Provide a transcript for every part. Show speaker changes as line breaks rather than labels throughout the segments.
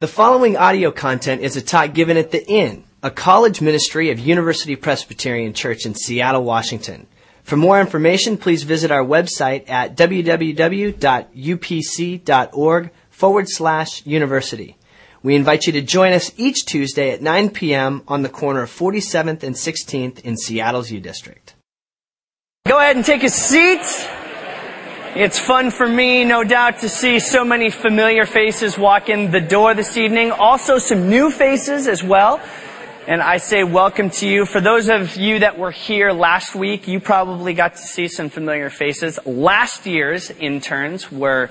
The following audio content is a talk given at the Inn, a college ministry of University Presbyterian Church in Seattle, Washington. For more information, please visit our website at www.upc.org forward slash university. We invite you to join us each Tuesday at 9 p.m. on the corner of 47th and 16th in Seattle's U District.
Go ahead and take a seat. It's fun for me, no doubt, to see so many familiar faces walk in the door this evening. Also some new faces as well. And I say welcome to you. For those of you that were here last week, you probably got to see some familiar faces. Last year's interns were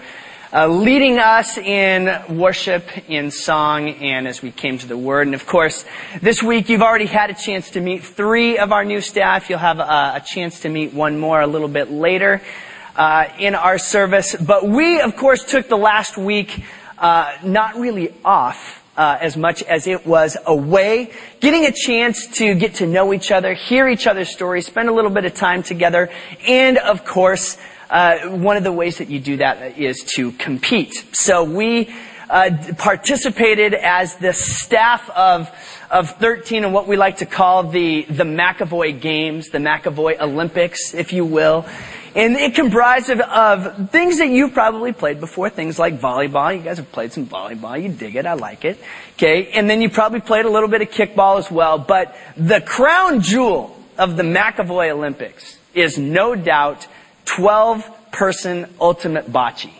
uh, leading us in worship, in song, and as we came to the Word. And of course, this week you've already had a chance to meet three of our new staff. You'll have a, a chance to meet one more a little bit later uh, in our service. But we, of course, took the last week uh, not really off. Uh, as much as it was away, getting a chance to get to know each other, hear each other's stories, spend a little bit of time together, and of course, uh, one of the ways that you do that is to compete. So we uh, participated as the staff of of 13 in what we like to call the the McAvoy Games, the McAvoy Olympics, if you will. And it comprised of, of things that you've probably played before, things like volleyball. You guys have played some volleyball. You dig it. I like it. Okay. And then you probably played a little bit of kickball as well. But the crown jewel of the McAvoy Olympics is no doubt 12 person ultimate bocce.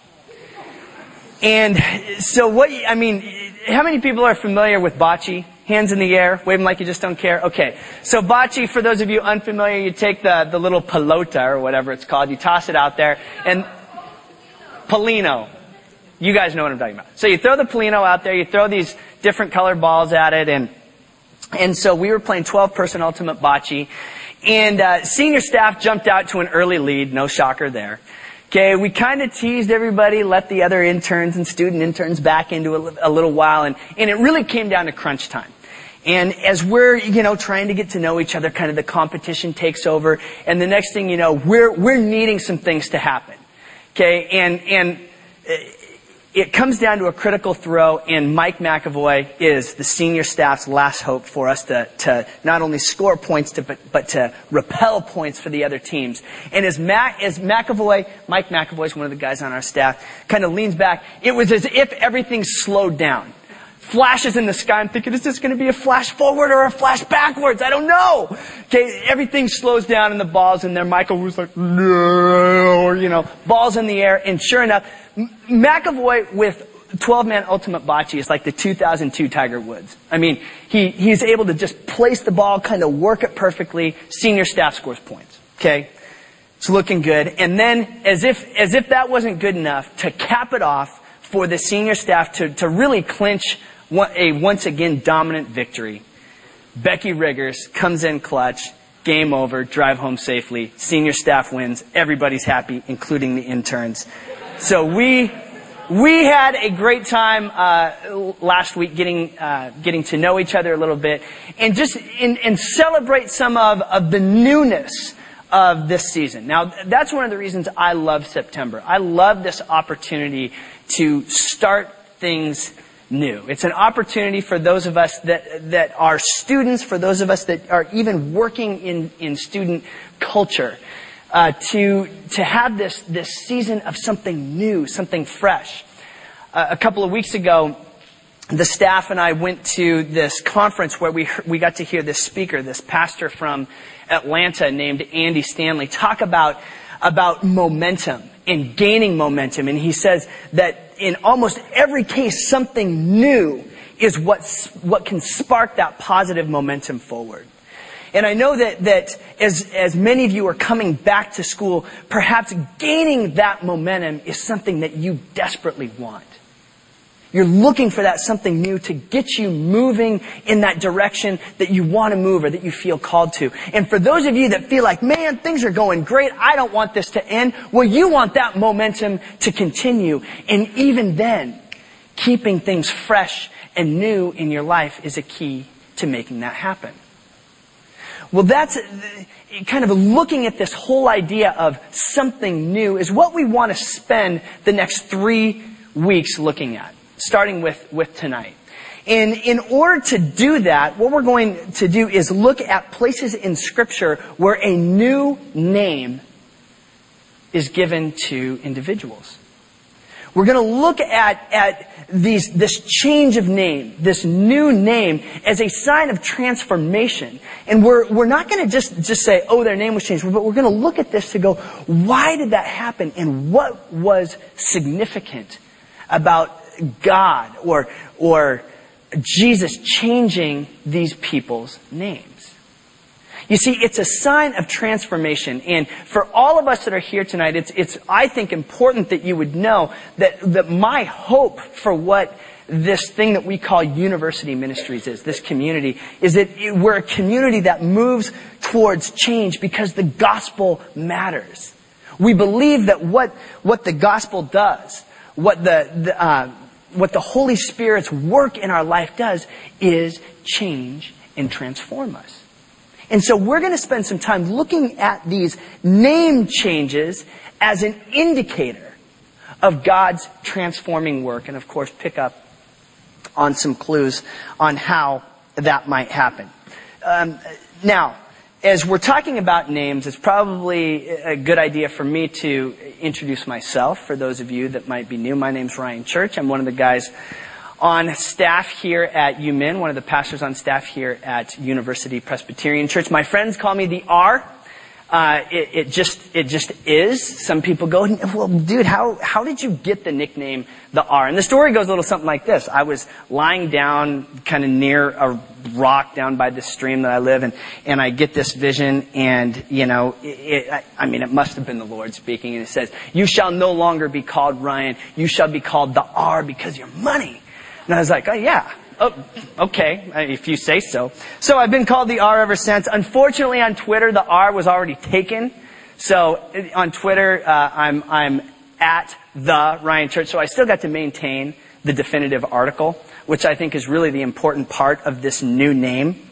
And so what, I mean, how many people are familiar with bocce? Hands in the air, wave them like you just don't care. Okay. So bocce, for those of you unfamiliar, you take the, the little pelota or whatever it's called, you toss it out there, and pallino. You guys know what I'm talking about. So you throw the pallino out there, you throw these different colored balls at it, and and so we were playing 12 person ultimate bocce, and uh, senior staff jumped out to an early lead. No shocker there. Okay, we kind of teased everybody, let the other interns and student interns back into a, a little while, and, and it really came down to crunch time. And as we're, you know, trying to get to know each other, kind of the competition takes over. And the next thing you know, we're, we're needing some things to happen. Okay. And, and uh, it comes down to a critical throw and Mike McAvoy is the senior staff's last hope for us to, to not only score points to, but, but to repel points for the other teams. And as Mac, as McAvoy, Mike McAvoy is one of the guys on our staff, kind of leans back, it was as if everything slowed down flashes in the sky. I'm thinking, is this going to be a flash forward or a flash backwards? I don't know. Okay, everything slows down and the ball's in there. Michael was like, no, you know, balls in the air. And sure enough, McAvoy with 12 man ultimate bocce is like the 2002 Tiger Woods. I mean, he, he's able to just place the ball, kind of work it perfectly. Senior staff scores points. Okay? It's looking good. And then, as if, as if that wasn't good enough, to cap it off for the senior staff to, to really clinch a once again dominant victory. Becky Riggers comes in clutch, game over, drive home safely, senior staff wins, everybody's happy, including the interns. So we, we had a great time uh, last week getting uh, getting to know each other a little bit and just and celebrate some of, of the newness of this season. Now that's one of the reasons I love September. I love this opportunity to start things new. It's an opportunity for those of us that, that are students, for those of us that are even working in, in student culture, uh, to, to have this, this season of something new, something fresh. Uh, a couple of weeks ago, the staff and I went to this conference where we, we got to hear this speaker, this pastor from Atlanta named Andy Stanley, talk about, about momentum and gaining momentum. And he says that in almost every case, something new is what's, what can spark that positive momentum forward. And I know that, that as, as many of you are coming back to school, perhaps gaining that momentum is something that you desperately want. You're looking for that something new to get you moving in that direction that you want to move or that you feel called to. And for those of you that feel like, man, things are going great, I don't want this to end, well, you want that momentum to continue. And even then, keeping things fresh and new in your life is a key to making that happen. Well, that's kind of looking at this whole idea of something new is what we want to spend the next three weeks looking at. Starting with, with tonight. And in order to do that, what we're going to do is look at places in Scripture where a new name is given to individuals. We're going to look at, at these, this change of name, this new name, as a sign of transformation. And we're, we're not going to just, just say, oh, their name was changed, but we're going to look at this to go, why did that happen? And what was significant about God or, or Jesus changing these people's names? You see, it's a sign of transformation. And for all of us that are here tonight, it's, it's, I think, important that you would know that, that my hope for what this thing that we call university ministries is, this community, is that we're a community that moves towards change because the gospel matters. We believe that what, what the gospel does, what the, the uh, what the Holy Spirit's work in our life does is change and transform us. And so we're going to spend some time looking at these name changes as an indicator of God's transforming work and of course pick up on some clues on how that might happen. Um, now, as we're talking about names, it's probably a good idea for me to introduce myself for those of you that might be new. My name's Ryan Church. I'm one of the guys on staff here at UMin, one of the pastors on staff here at University Presbyterian Church. My friends call me the R. Uh, it, it, just it just is. Some people go, well, dude, how how did you get the nickname the R? And the story goes a little something like this: I was lying down, kind of near a rock down by the stream that I live, and and I get this vision, and you know, it, it, I mean, it must have been the Lord speaking, and it says, "You shall no longer be called Ryan; you shall be called the R, because your money." And I was like, oh yeah, oh, okay, if you say so. So I've been called the R ever since. Unfortunately, on Twitter, the R was already taken. So on Twitter, uh, I'm I'm at the Ryan Church. So I still got to maintain the definitive article, which I think is really the important part of this new name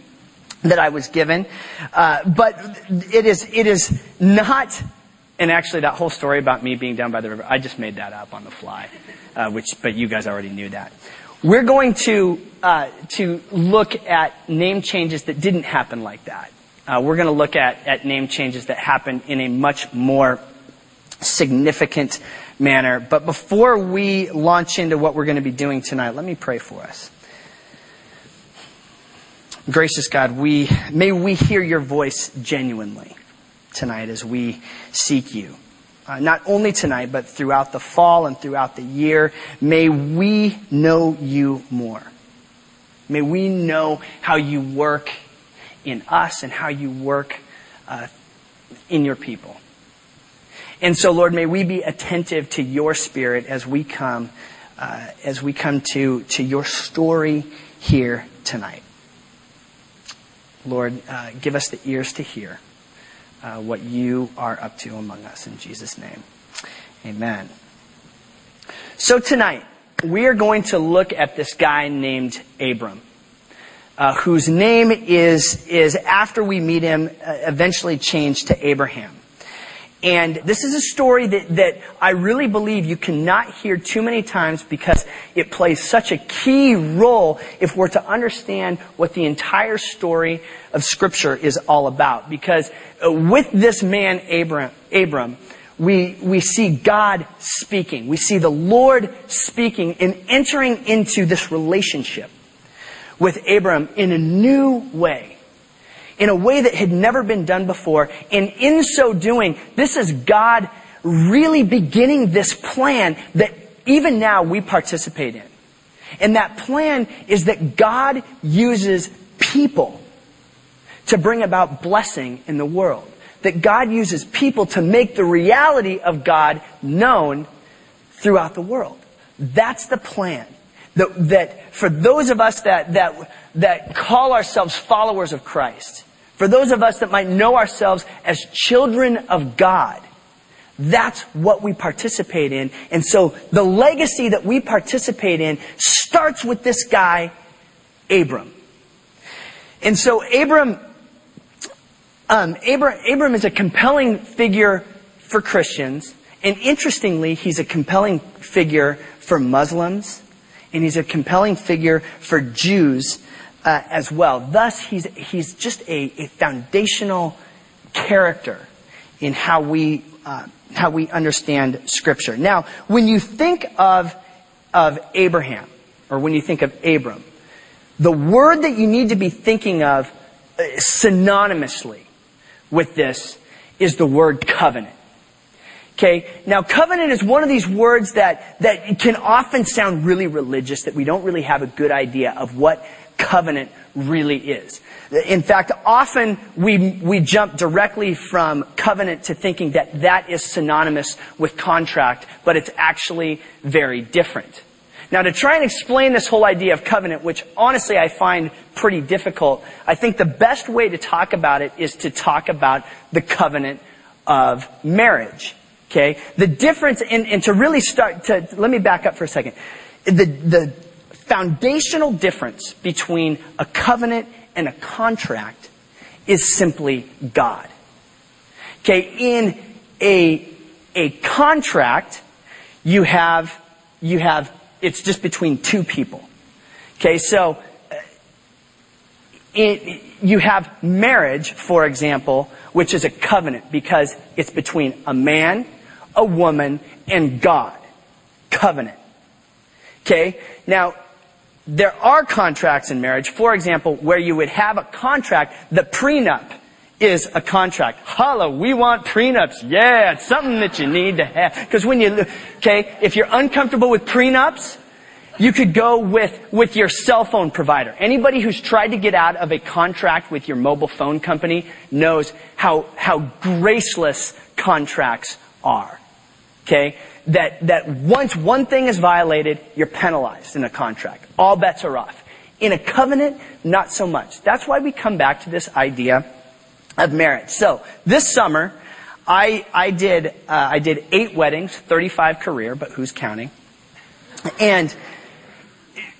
that I was given. Uh, but it is it is not. And actually, that whole story about me being down by the river, I just made that up on the fly, uh, which, but you guys already knew that. We're going to, uh, to look at name changes that didn't happen like that. Uh, we're going to look at, at name changes that happened in a much more significant manner. But before we launch into what we're going to be doing tonight, let me pray for us. Gracious God, we, may we hear your voice genuinely tonight as we seek you uh, not only tonight, but throughout the fall and throughout the year. May we know you more. May we know how you work in us and how you work uh, in your people. And so, Lord, may we be attentive to your spirit as we come, uh, as we come to, to your story here tonight. Lord, uh, give us the ears to hear uh, what you are up to among us in Jesus' name. Amen. So tonight, we are going to look at this guy named Abram. Uh, whose name is, is after we meet him, uh, eventually changed to Abraham. And this is a story that, that I really believe you cannot hear too many times because it plays such a key role if we're to understand what the entire story of scripture is all about. Because uh, with this man, Abram, Abram, we, we see God speaking. We see the Lord speaking and entering into this relationship with Abram in a new way in a way that had never been done before. And in so doing, this is God really beginning this plan that even now we participate in. And that plan is that God uses people to bring about blessing in the world. That God uses people to make the reality of God known throughout the world. That's the plan. That, that for those of us that, that, that call ourselves followers of Christ, for those of us that might know ourselves as children of God, that's what we participate in. And so the legacy that we participate in starts with this guy, Abram. And so Abram, um, Abram, Abram is a compelling figure for Christians. And interestingly, he's a compelling figure for Muslims And he's a compelling figure for Jews uh, as well. Thus, he's, he's just a, a foundational character in how we, uh, how we understand Scripture. Now, when you think of, of Abraham, or when you think of Abram, the word that you need to be thinking of uh, synonymously with this is the word covenant. Okay? Now covenant is one of these words that, that can often sound really religious, that we don't really have a good idea of what covenant really is. In fact, often we, we jump directly from covenant to thinking that that is synonymous with contract, but it's actually very different. Now to try and explain this whole idea of covenant, which honestly I find pretty difficult, I think the best way to talk about it is to talk about the covenant of marriage. Okay? The difference, and, and to really start, to, let me back up for a second. The, the foundational difference between a covenant and a contract is simply God. Okay, in a, a contract, you have, you have, it's just between two people. Okay, so, uh, it, you have marriage, for example, which is a covenant because it's between a man a woman, and God. Covenant. Okay? Now, there are contracts in marriage, for example, where you would have a contract, the prenup is a contract. Holla, we want prenups. Yeah, it's something that you need to have. Because when you, okay, if you're uncomfortable with prenups, you could go with, with your cell phone provider. Anybody who's tried to get out of a contract with your mobile phone company knows how, how graceless contracts are. Okay? That, that once one thing is violated, you're penalized in a contract. All bets are off. In a covenant, not so much. That's why we come back to this idea of marriage. So, this summer, I, I did, uh, I did eight weddings, 35 career, but who's counting? And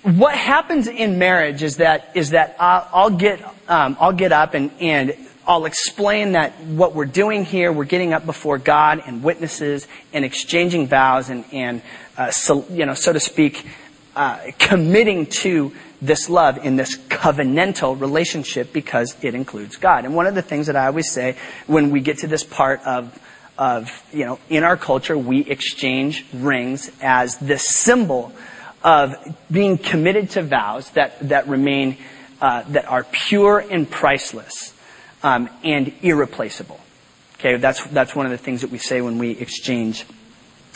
what happens in marriage is that, is that I'll, I'll get, um, I'll get up and, and I'll explain that what we're doing here, we're getting up before God and witnesses and exchanging vows and, and uh, so, you know, so to speak, uh, committing to this love in this covenantal relationship because it includes God. And one of the things that I always say when we get to this part of of, you know, in our culture, we exchange rings as the symbol of being committed to vows that, that remain, uh, that are pure and priceless Um, and irreplaceable. Okay, that's that's one of the things that we say when we exchange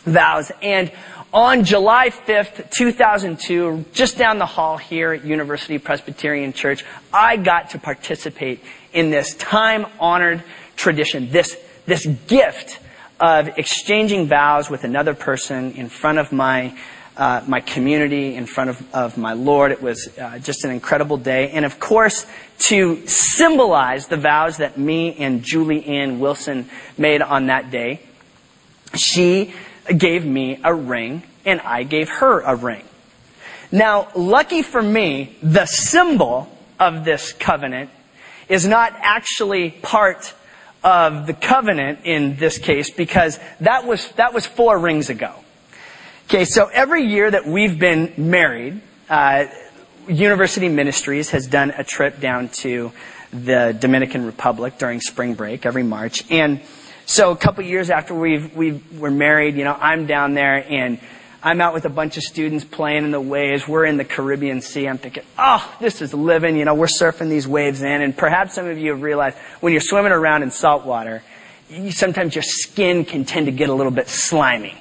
vows. And on July 5th, 2002, just down the hall here at University Presbyterian Church, I got to participate in this time-honored tradition, this, this gift of exchanging vows with another person in front of my uh, my community, in front of, of my Lord. It was uh, just an incredible day. And of course, to symbolize the vows that me and Julie Ann Wilson made on that day, she gave me a ring and I gave her a ring. Now, lucky for me, the symbol of this covenant is not actually part of the covenant in this case because that was, that was four rings ago. Okay, so every year that we've been married, uh, University Ministries has done a trip down to the Dominican Republic during spring break every March. And so a couple years after we've, we were married, you know, I'm down there and I'm out with a bunch of students playing in the waves. We're in the Caribbean Sea. I'm thinking, oh, this is living. You know, we're surfing these waves in. And perhaps some of you have realized when you're swimming around in salt water, you, sometimes your skin can tend to get a little bit slimy.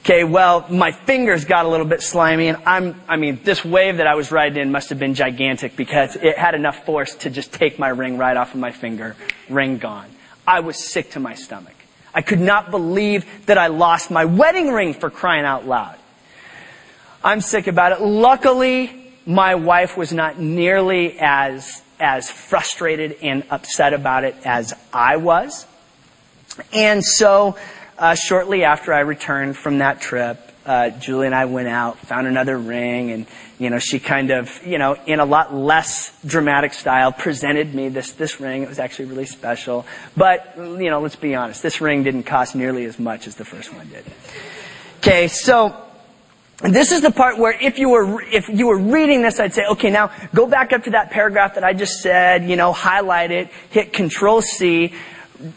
Okay, well, my fingers got a little bit slimy and I'm, I mean, this wave that I was riding in must have been gigantic because it had enough force to just take my ring right off of my finger. Ring gone. I was sick to my stomach. I could not believe that I lost my wedding ring for crying out loud. I'm sick about it. Luckily, my wife was not nearly as, as frustrated and upset about it as I was. And so, uh, shortly after I returned from that trip, uh, Julie and I went out, found another ring, and you know she kind of, you know, in a lot less dramatic style, presented me this this ring. It was actually really special, but you know, let's be honest, this ring didn't cost nearly as much as the first one did. Okay, so this is the part where if you were, if you were reading this, I'd say, okay, now go back up to that paragraph that I just said, you know, highlight it, hit control C.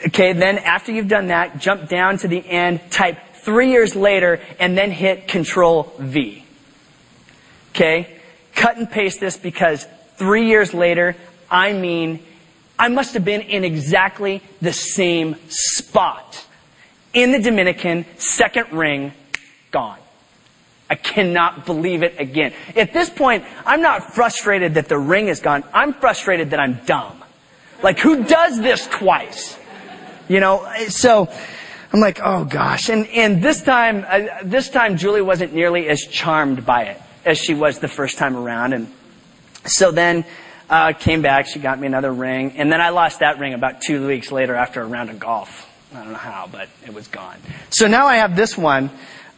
Okay, then after you've done that, jump down to the end, type three years later, and then hit control V. Okay? Cut and paste this because three years later, I mean, I must have been in exactly the same spot. In the Dominican, second ring, gone. I cannot believe it again. At this point, I'm not frustrated that the ring is gone. I'm frustrated that I'm dumb. Like, who does this twice? You know, so I'm like, oh gosh. And, and this time, uh, this time Julie wasn't nearly as charmed by it as she was the first time around. And so then, uh, came back, she got me another ring, and then I lost that ring about two weeks later after a round of golf. I don't know how, but it was gone. So now I have this one,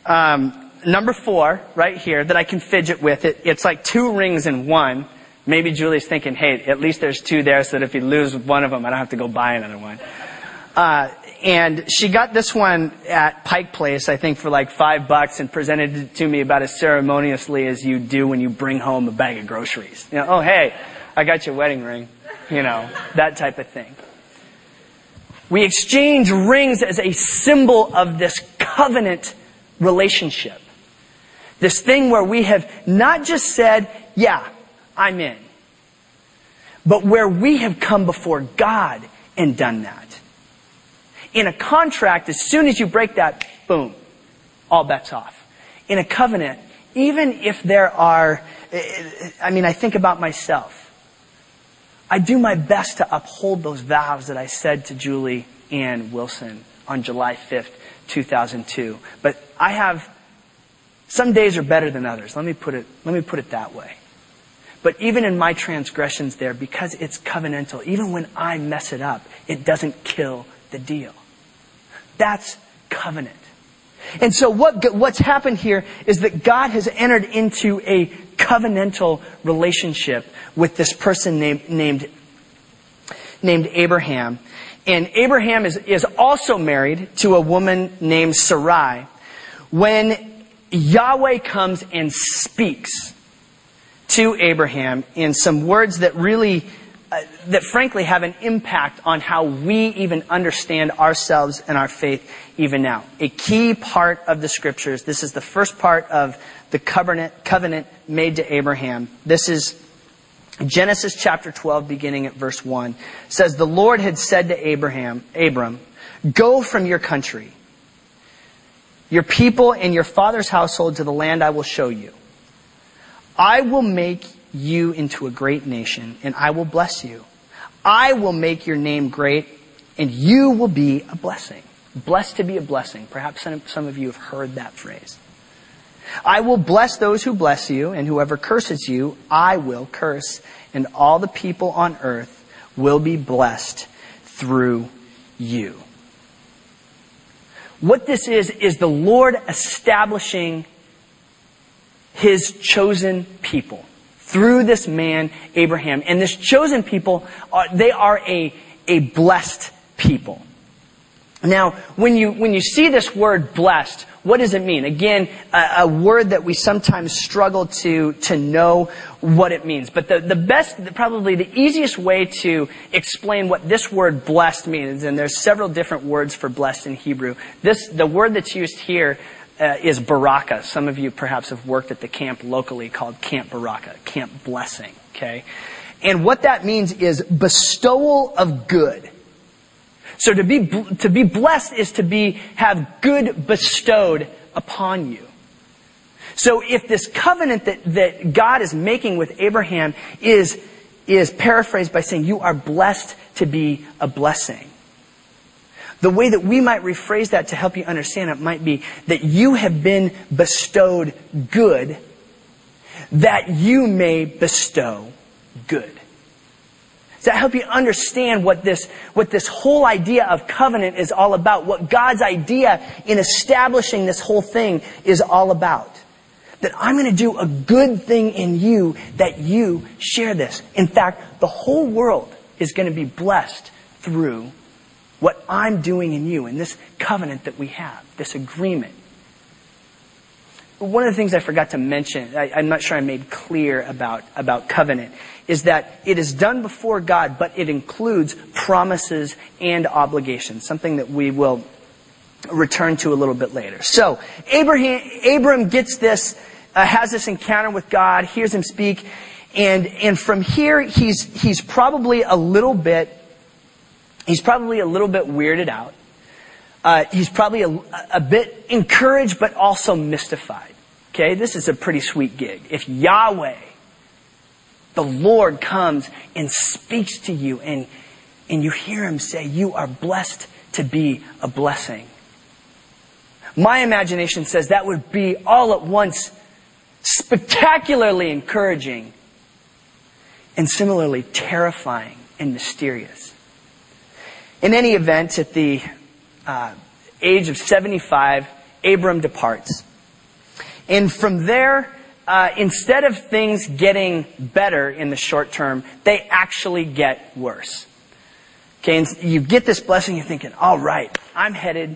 um, number four, right here, that I can fidget with. It, it's like two rings in one. Maybe Julie's thinking, hey, at least there's two there so that if you lose one of them, I don't have to go buy another one. Uh, and she got this one at Pike Place, I think, for like five bucks and presented it to me about as ceremoniously as you do when you bring home a bag of groceries. You know, oh hey, I got your wedding ring. You know, that type of thing. We exchange rings as a symbol of this covenant relationship. This thing where we have not just said, yeah, I'm in, but where we have come before God and done that. In a contract, as soon as you break that, boom, all bets off. In a covenant, even if there are, I mean, I think about myself. I do my best to uphold those vows that I said to Julie Ann Wilson on July 5th, 2002. But I have, some days are better than others. Let me put it, let me put it that way. But even in my transgressions there, because it's covenantal, even when I mess it up, it doesn't kill the deal. That's covenant. And so what, what's happened here is that God has entered into a covenantal relationship with this person named, named, named Abraham. And Abraham is, is also married to a woman named Sarai. When Yahweh comes and speaks to Abraham in some words that really, Uh, that frankly have an impact on how we even understand ourselves and our faith even now. A key part of the scriptures, this is the first part of the covenant, covenant made to Abraham. This is Genesis chapter 12 beginning at verse 1 says, The Lord had said to Abraham, Abram, go from your country, your people and your father's household to the land I will show you. I will make you into a great nation and I will bless you. I will make your name great and you will be a blessing. Blessed to be a blessing. Perhaps some of you have heard that phrase. I will bless those who bless you, and whoever curses you, I will curse, and all the people on earth will be blessed through you. What this is, is the Lord establishing His chosen people through this man, Abraham. And this chosen people, are, they are a, a blessed people. Now, when you, when you see this word blessed, what does it mean? Again, a, a, word that we sometimes struggle to, to know what it means. But the, the best, probably the easiest way to explain what this word blessed means, and there's several different words for blessed in Hebrew. This, the word that's used here uh, is baraka. Some of you perhaps have worked at the camp locally called Camp Berachah, Camp Blessing, okay? And what that means is bestowal of good. So to be, to be blessed is to be, have good bestowed upon you. So if this covenant that, that God is making with Abraham is, is paraphrased by saying you are blessed to be a blessing. The way that we might rephrase that to help you understand it might be that you have been bestowed good that you may bestow good. Does that help you understand what this, what this whole idea of covenant is all about? What God's idea in establishing this whole thing is all about? That I'm going to do a good thing in you that you share this. In fact, the whole world is going to be blessed through what I'm doing in you in this covenant that we have, this agreement. one of the things I forgot to mention, I, am not sure I made clear about, about covenant, is that it is done before God, but it includes promises and obligations, something that we will return to a little bit later. So, Abraham, Abram gets this, uh, has this encounter with God, hears him speak, and, and from here, he's, he's probably a little bit, he's probably a little bit weirded out. Uh, he's probably a, a bit encouraged, but also mystified. Okay, this is a pretty sweet gig. If Yahweh, the Lord comes and speaks to you and, and you hear him say, you are blessed to be a blessing. My imagination says that would be all at once spectacularly encouraging and similarly terrifying and mysterious. In any event, at the uh, age of 75, Abram departs. And from there, uh, instead of things getting better in the short term, they actually get worse. Okay, and you get this blessing, you're thinking, all right, I'm headed,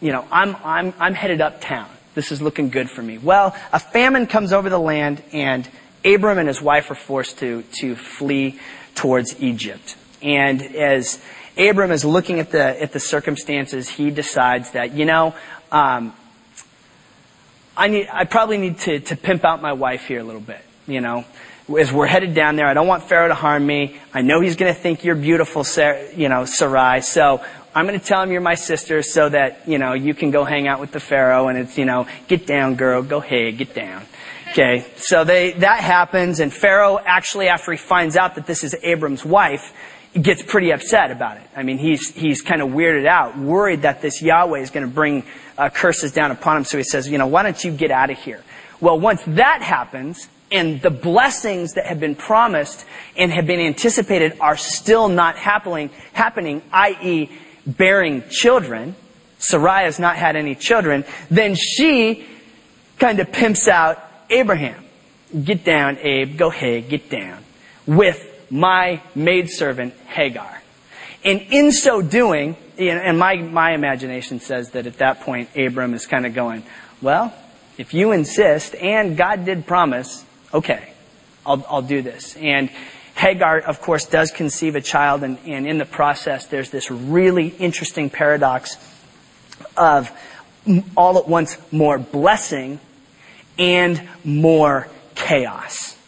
you know, I'm, I'm, I'm headed uptown. This is looking good for me. Well, a famine comes over the land and Abram and his wife are forced to, to flee towards Egypt. And as Abram is looking at the, at the circumstances, he decides that, you know, um, I need, I probably need to, to pimp out my wife here a little bit, you know. As we're headed down there, I don't want Pharaoh to harm me. I know he's going to think you're beautiful, you know, Sarai. So I'm going to tell him you're my sister so that, you know, you can go hang out with the Pharaoh and it's, you know, get down, girl, go hey, get down. Okay, so they, that happens, and Pharaoh actually, after he finds out that this is Abram's wife, gets pretty upset about it. I mean, he's, he's kind of weirded out, worried that this Yahweh is going to bring uh, curses down upon him. So he says, you know, why don't you get out of here? Well, once that happens, and the blessings that have been promised and have been anticipated are still not happening, happening, i.e., bearing children, Sarai has not had any children, then she kind of pimps out Abraham, get down, Abe, go ahead, get down, with my maidservant Hagar. And in so doing, and my, my imagination says that at that point Abram is kind of going, well, if you insist, and God did promise, okay, I'll, I'll do this. And Hagar, of course, does conceive a child, and, and in the process, there's this really interesting paradox of all at once more blessing and more chaos.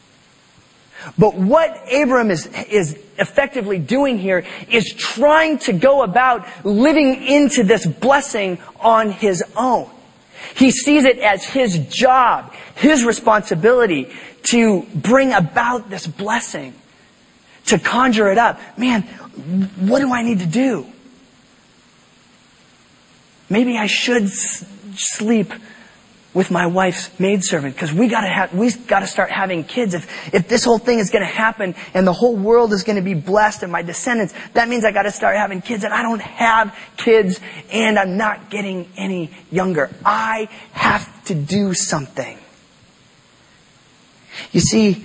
But what Abram is, is effectively doing here is trying to go about living into this blessing on his own. He sees it as his job, his responsibility to bring about this blessing, to conjure it up. Man, what do I need to do? Maybe I should s- sleep with my wife's maidservant because we gotta have, we gotta start having kids. If, if this whole thing is gonna happen and the whole world is gonna be blessed and my descendants, that means I gotta start having kids and I don't have kids and I'm not getting any younger. I have to do something. You see,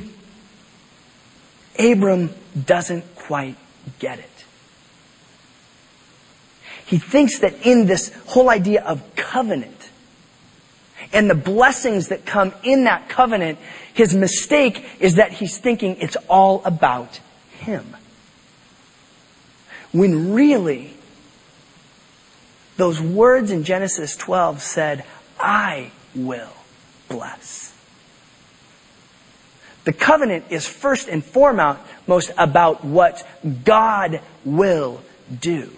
Abram doesn't quite get it. He thinks that in this whole idea of covenant, and the blessings that come in that covenant, his mistake is that he's thinking it's all about him. When really, those words in Genesis 12 said, I will bless. The covenant is first and foremost about what God will do,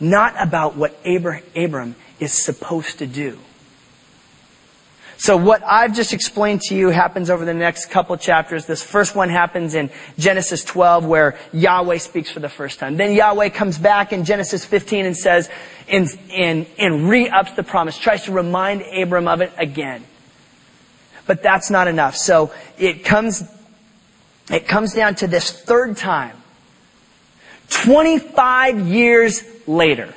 not about what Abram is supposed to do. So what I've just explained to you happens over the next couple chapters. This first one happens in Genesis 12 where Yahweh speaks for the first time. Then Yahweh comes back in Genesis 15 and says, and, and, and re-ups the promise, tries to remind Abram of it again. But that's not enough. So it comes, it comes down to this third time. 25 years later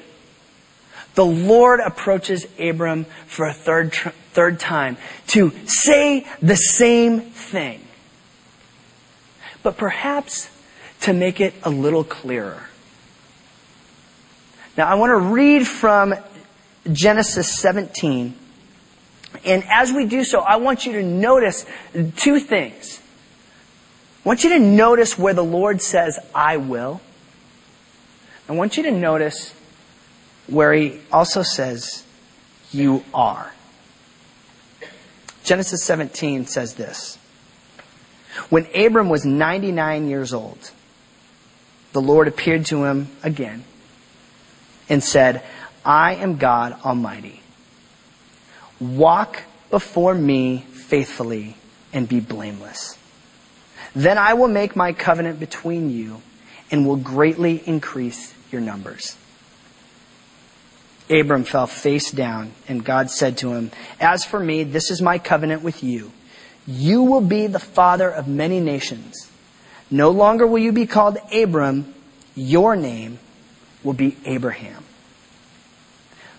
the Lord approaches Abram for a third, third time to say the same thing. But perhaps to make it a little clearer. Now I want to read from Genesis 17 And as we do so, I want you to notice two things. I want you to notice where the Lord says, I will. I want you to notice where he also says, you are. Genesis 17 says this. When Abram was 99 years old, the Lord appeared to him again and said, I am God Almighty. Walk before me faithfully and be blameless. Then I will make my covenant between you and will greatly increase your numbers. Abram fell face down, and God said to him, As for me, this is my covenant with you. You will be the father of many nations. No longer will you be called Abram, your name will be Abraham.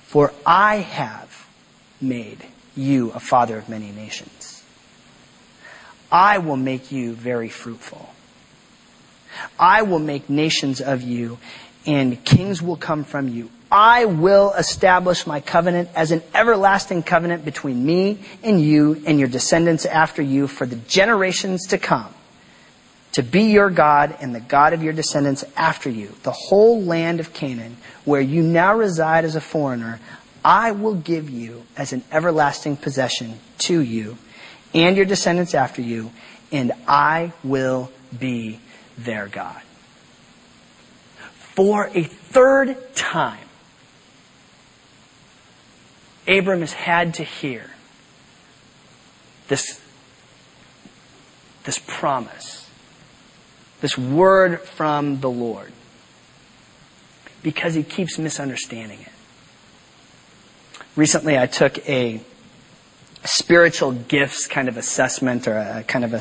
For I have made you a father of many nations. I will make you very fruitful. I will make nations of you, and kings will come from you. I will establish my covenant as an everlasting covenant between me and you and your descendants after you for the generations to come. To be your God and the God of your descendants after you, the whole land of Canaan, where you now reside as a foreigner, I will give you as an everlasting possession to you and your descendants after you, and I will be their God. For a third time, Abram has had to hear this, this promise, this word from the Lord, because he keeps misunderstanding it. Recently, I took a spiritual gifts kind of assessment, or a kind of a, I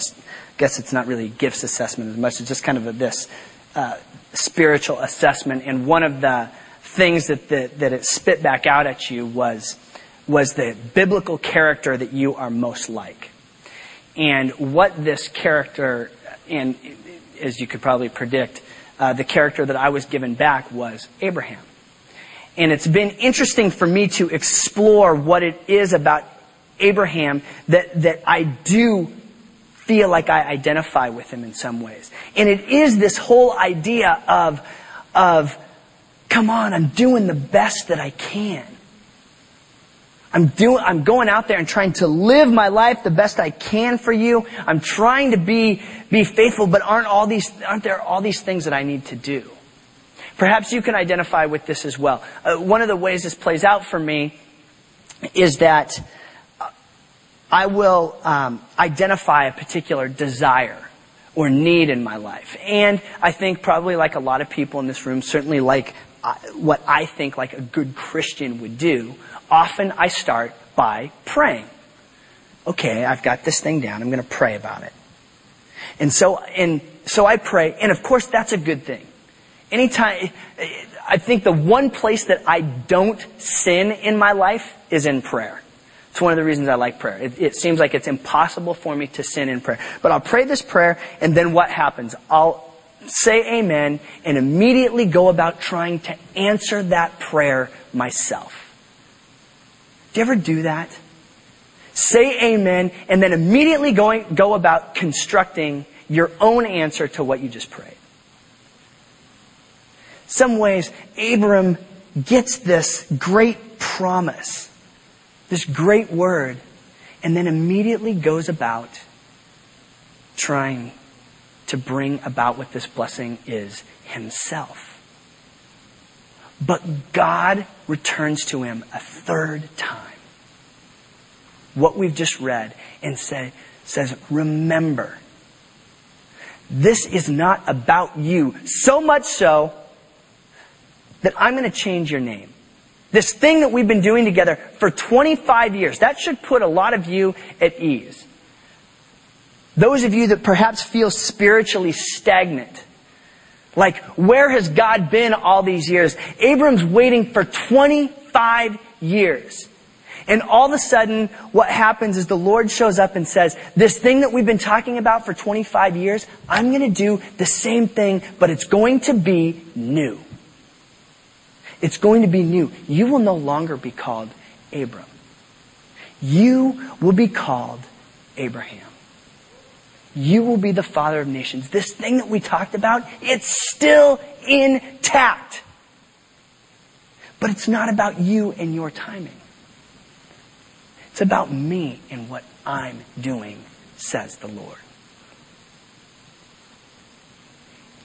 guess it's not really gifts assessment as much as just kind of a, this uh, spiritual assessment. And one of the things that, that, that it spit back out at you was was the biblical character that you are most like. And what this character, and as you could probably predict, uh, the character that I was given back was Abraham. And it's been interesting for me to explore what it is about Abraham that, that I do feel like I identify with him in some ways. And it is this whole idea of, of, come on, I'm doing the best that I can. I'm doing, I'm going out there and trying to live my life the best I can for you. I'm trying to be, be faithful, but aren't all these, aren't there all these things that I need to do? Perhaps you can identify with this as well. Uh, one of the ways this plays out for me is that uh, I will um, identify a particular desire or need in my life. And I think probably like a lot of people in this room, certainly like what I think like a good Christian would do, often I start by praying. Okay, I've got this thing down. I'm going to pray about it. And so, and so I pray, and of course that's a good thing. Anytime, I think the one place that I don't sin in my life is in prayer. It's one of the reasons I like prayer. It, it, seems like it's impossible for me to sin in prayer. But I'll pray this prayer, and then what happens? I'll say amen, and immediately go about trying to answer that prayer myself. Do you ever do that? Say amen and then immediately going, go about constructing your own answer to what you just prayed. Some ways, Abram gets this great promise, this great word, and then immediately goes about trying to bring about what this blessing is himself. But God returns to him a third time. What we've just read and say, says, remember, this is not about you. So much so that I'm going to change your name. This thing that we've been doing together for 25 years, that should put a lot of you at ease. Those of you that perhaps feel spiritually stagnant, like, where has God been all these years? Abram's waiting for 25 years. And all of a sudden, what happens is the Lord shows up and says, this thing that we've been talking about for 25 years, I'm going to do the same thing, but it's going to be new. It's going to be new. You will no longer be called Abram. You will be called Abraham. You will be the father of nations. This thing that we talked about, it's still intact. But it's not about you and your timing. It's about me and what I'm doing, says the Lord.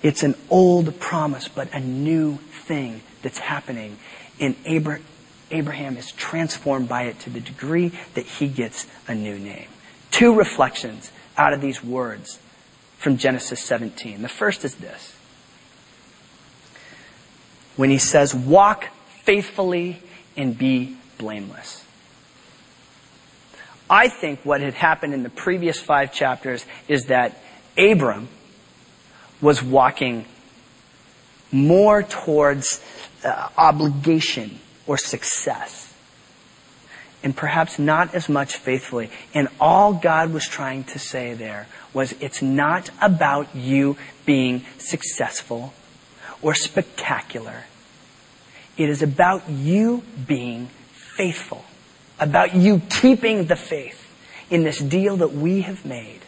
It's an old promise, but a new thing that's happening. And Abraham is transformed by it to the degree that he gets a new name. Two reflections out of these words from Genesis 17. The first is this. When he says, walk faithfully and be blameless. I think what had happened in the previous five chapters is that Abram was walking more towards uh, obligation or success and perhaps not as much faithfully. And all God was trying to say there was it's not about you being successful or spectacular. It is about you being faithful, about you keeping the faith in this deal that we have made.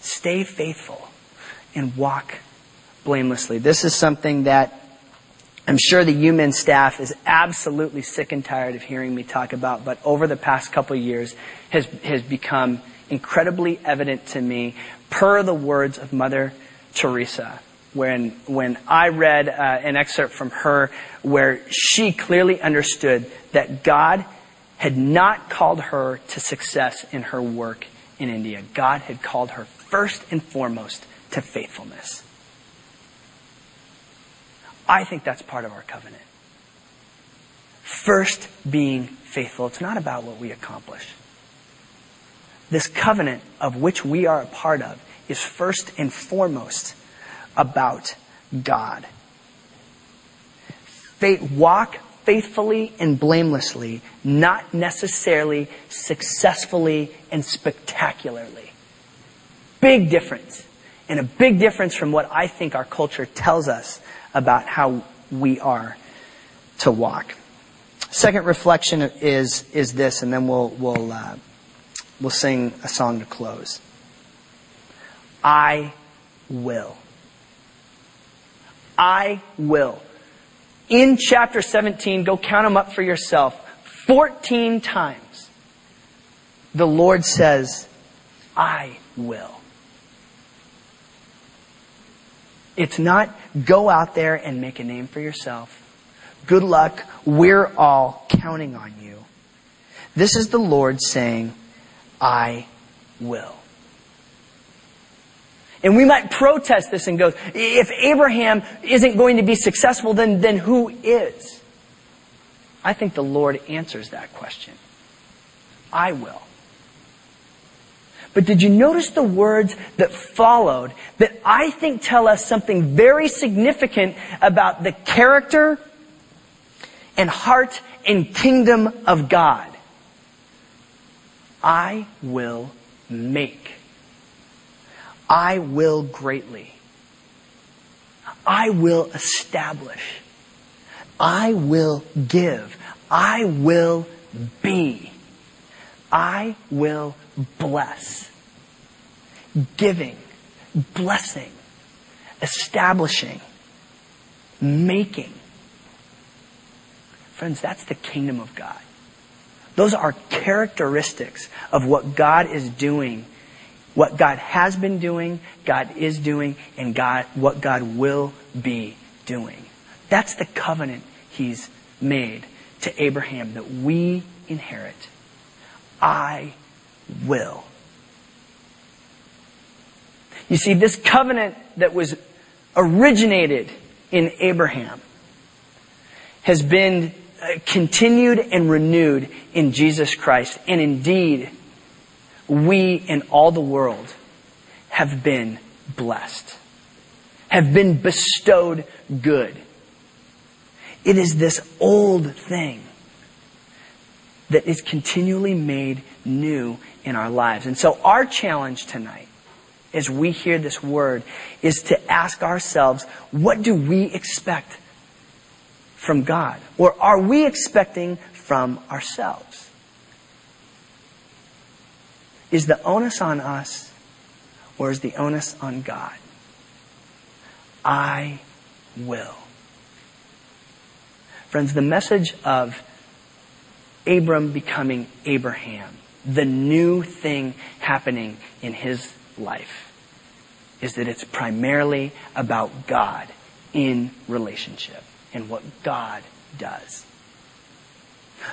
Stay faithful and walk blamelessly. This is something that I'm sure the UMin staff is absolutely sick and tired of hearing me talk about, but over the past couple years has, has become incredibly evident to me per the words of Mother Teresa. When, when I read uh, an excerpt from her where she clearly understood that God had not called her to success in her work in India. God had called her first and foremost to faithfulness. I think that's part of our covenant. First, being faithful. It's not about what we accomplish. This covenant of which we are a part of is first and foremost about God. Faith, walk faithfully and blamelessly, not necessarily successfully and spectacularly. Big difference. And a big difference from what I think our culture tells us about how we are to walk. Second reflection is, is this, and then we'll, we'll, uh, we'll sing a song to close. I will. I will. In chapter 17, go count them up for yourself. 14 times, the Lord says, I will. It's not go out there and make a name for yourself. Good luck. We're all counting on you. This is the Lord saying, I will. And we might protest this and go, if Abraham isn't going to be successful, then, then who is? I think the Lord answers that question. I will. But did you notice the words that followed that I think tell us something very significant about the character and heart and kingdom of God? I will make. I will greatly. I will establish. I will give. I will be. I will bless, giving, blessing, establishing, making. Friends, that's the kingdom of God. Those are characteristics of what God is doing, what God has been doing, God is doing, and God, what God will be doing. That's the covenant He's made to Abraham that we inherit. I will. You see, this covenant that was originated in Abraham has been uh, continued and renewed in Jesus Christ. And indeed, we in all the world have been blessed, have been bestowed good. It is this old thing that is continually made new in our lives. And so our challenge tonight, as we hear this word, is to ask ourselves, what do we expect from God? Or are we expecting from ourselves? Is the onus on us or is the onus on God? I will. Friends, the message of Abram becoming Abraham, the new thing happening in his life, is that it's primarily about God in relationship and what God does.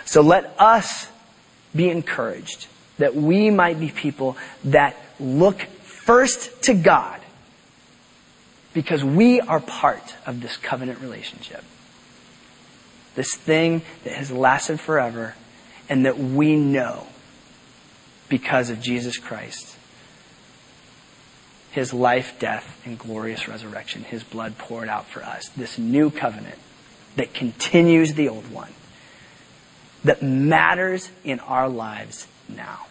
So let us be encouraged that we might be people that look first to God because we are part of this covenant relationship. This thing that has lasted forever and that we know because of Jesus Christ. His life, death, and glorious resurrection, His blood poured out for us. This new covenant that continues the old one, that matters in our lives now.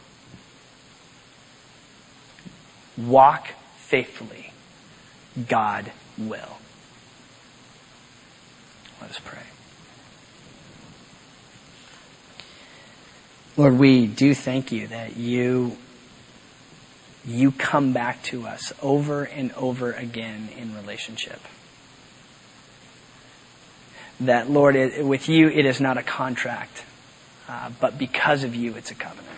Walk faithfully. God will. Let us pray. Lord, we do thank you that you, you come back to us over and over again in relationship. That, Lord, it, with you it is not a contract, uh, but because of you it's a covenant.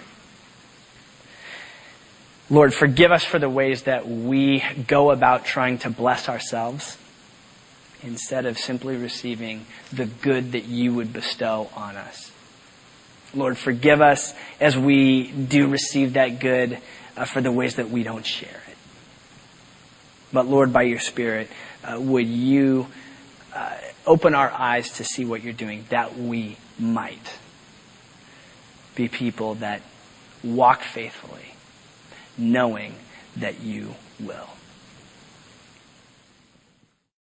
Lord, forgive us for the ways that we go about trying to bless ourselves instead of simply receiving the good that you would bestow on us. Lord, forgive us as we do receive that good uh, for the ways that we don't share it. But Lord, by your Spirit, uh, would you uh, open our eyes to see what you're doing that we might be people that walk faithfully, knowing that you will.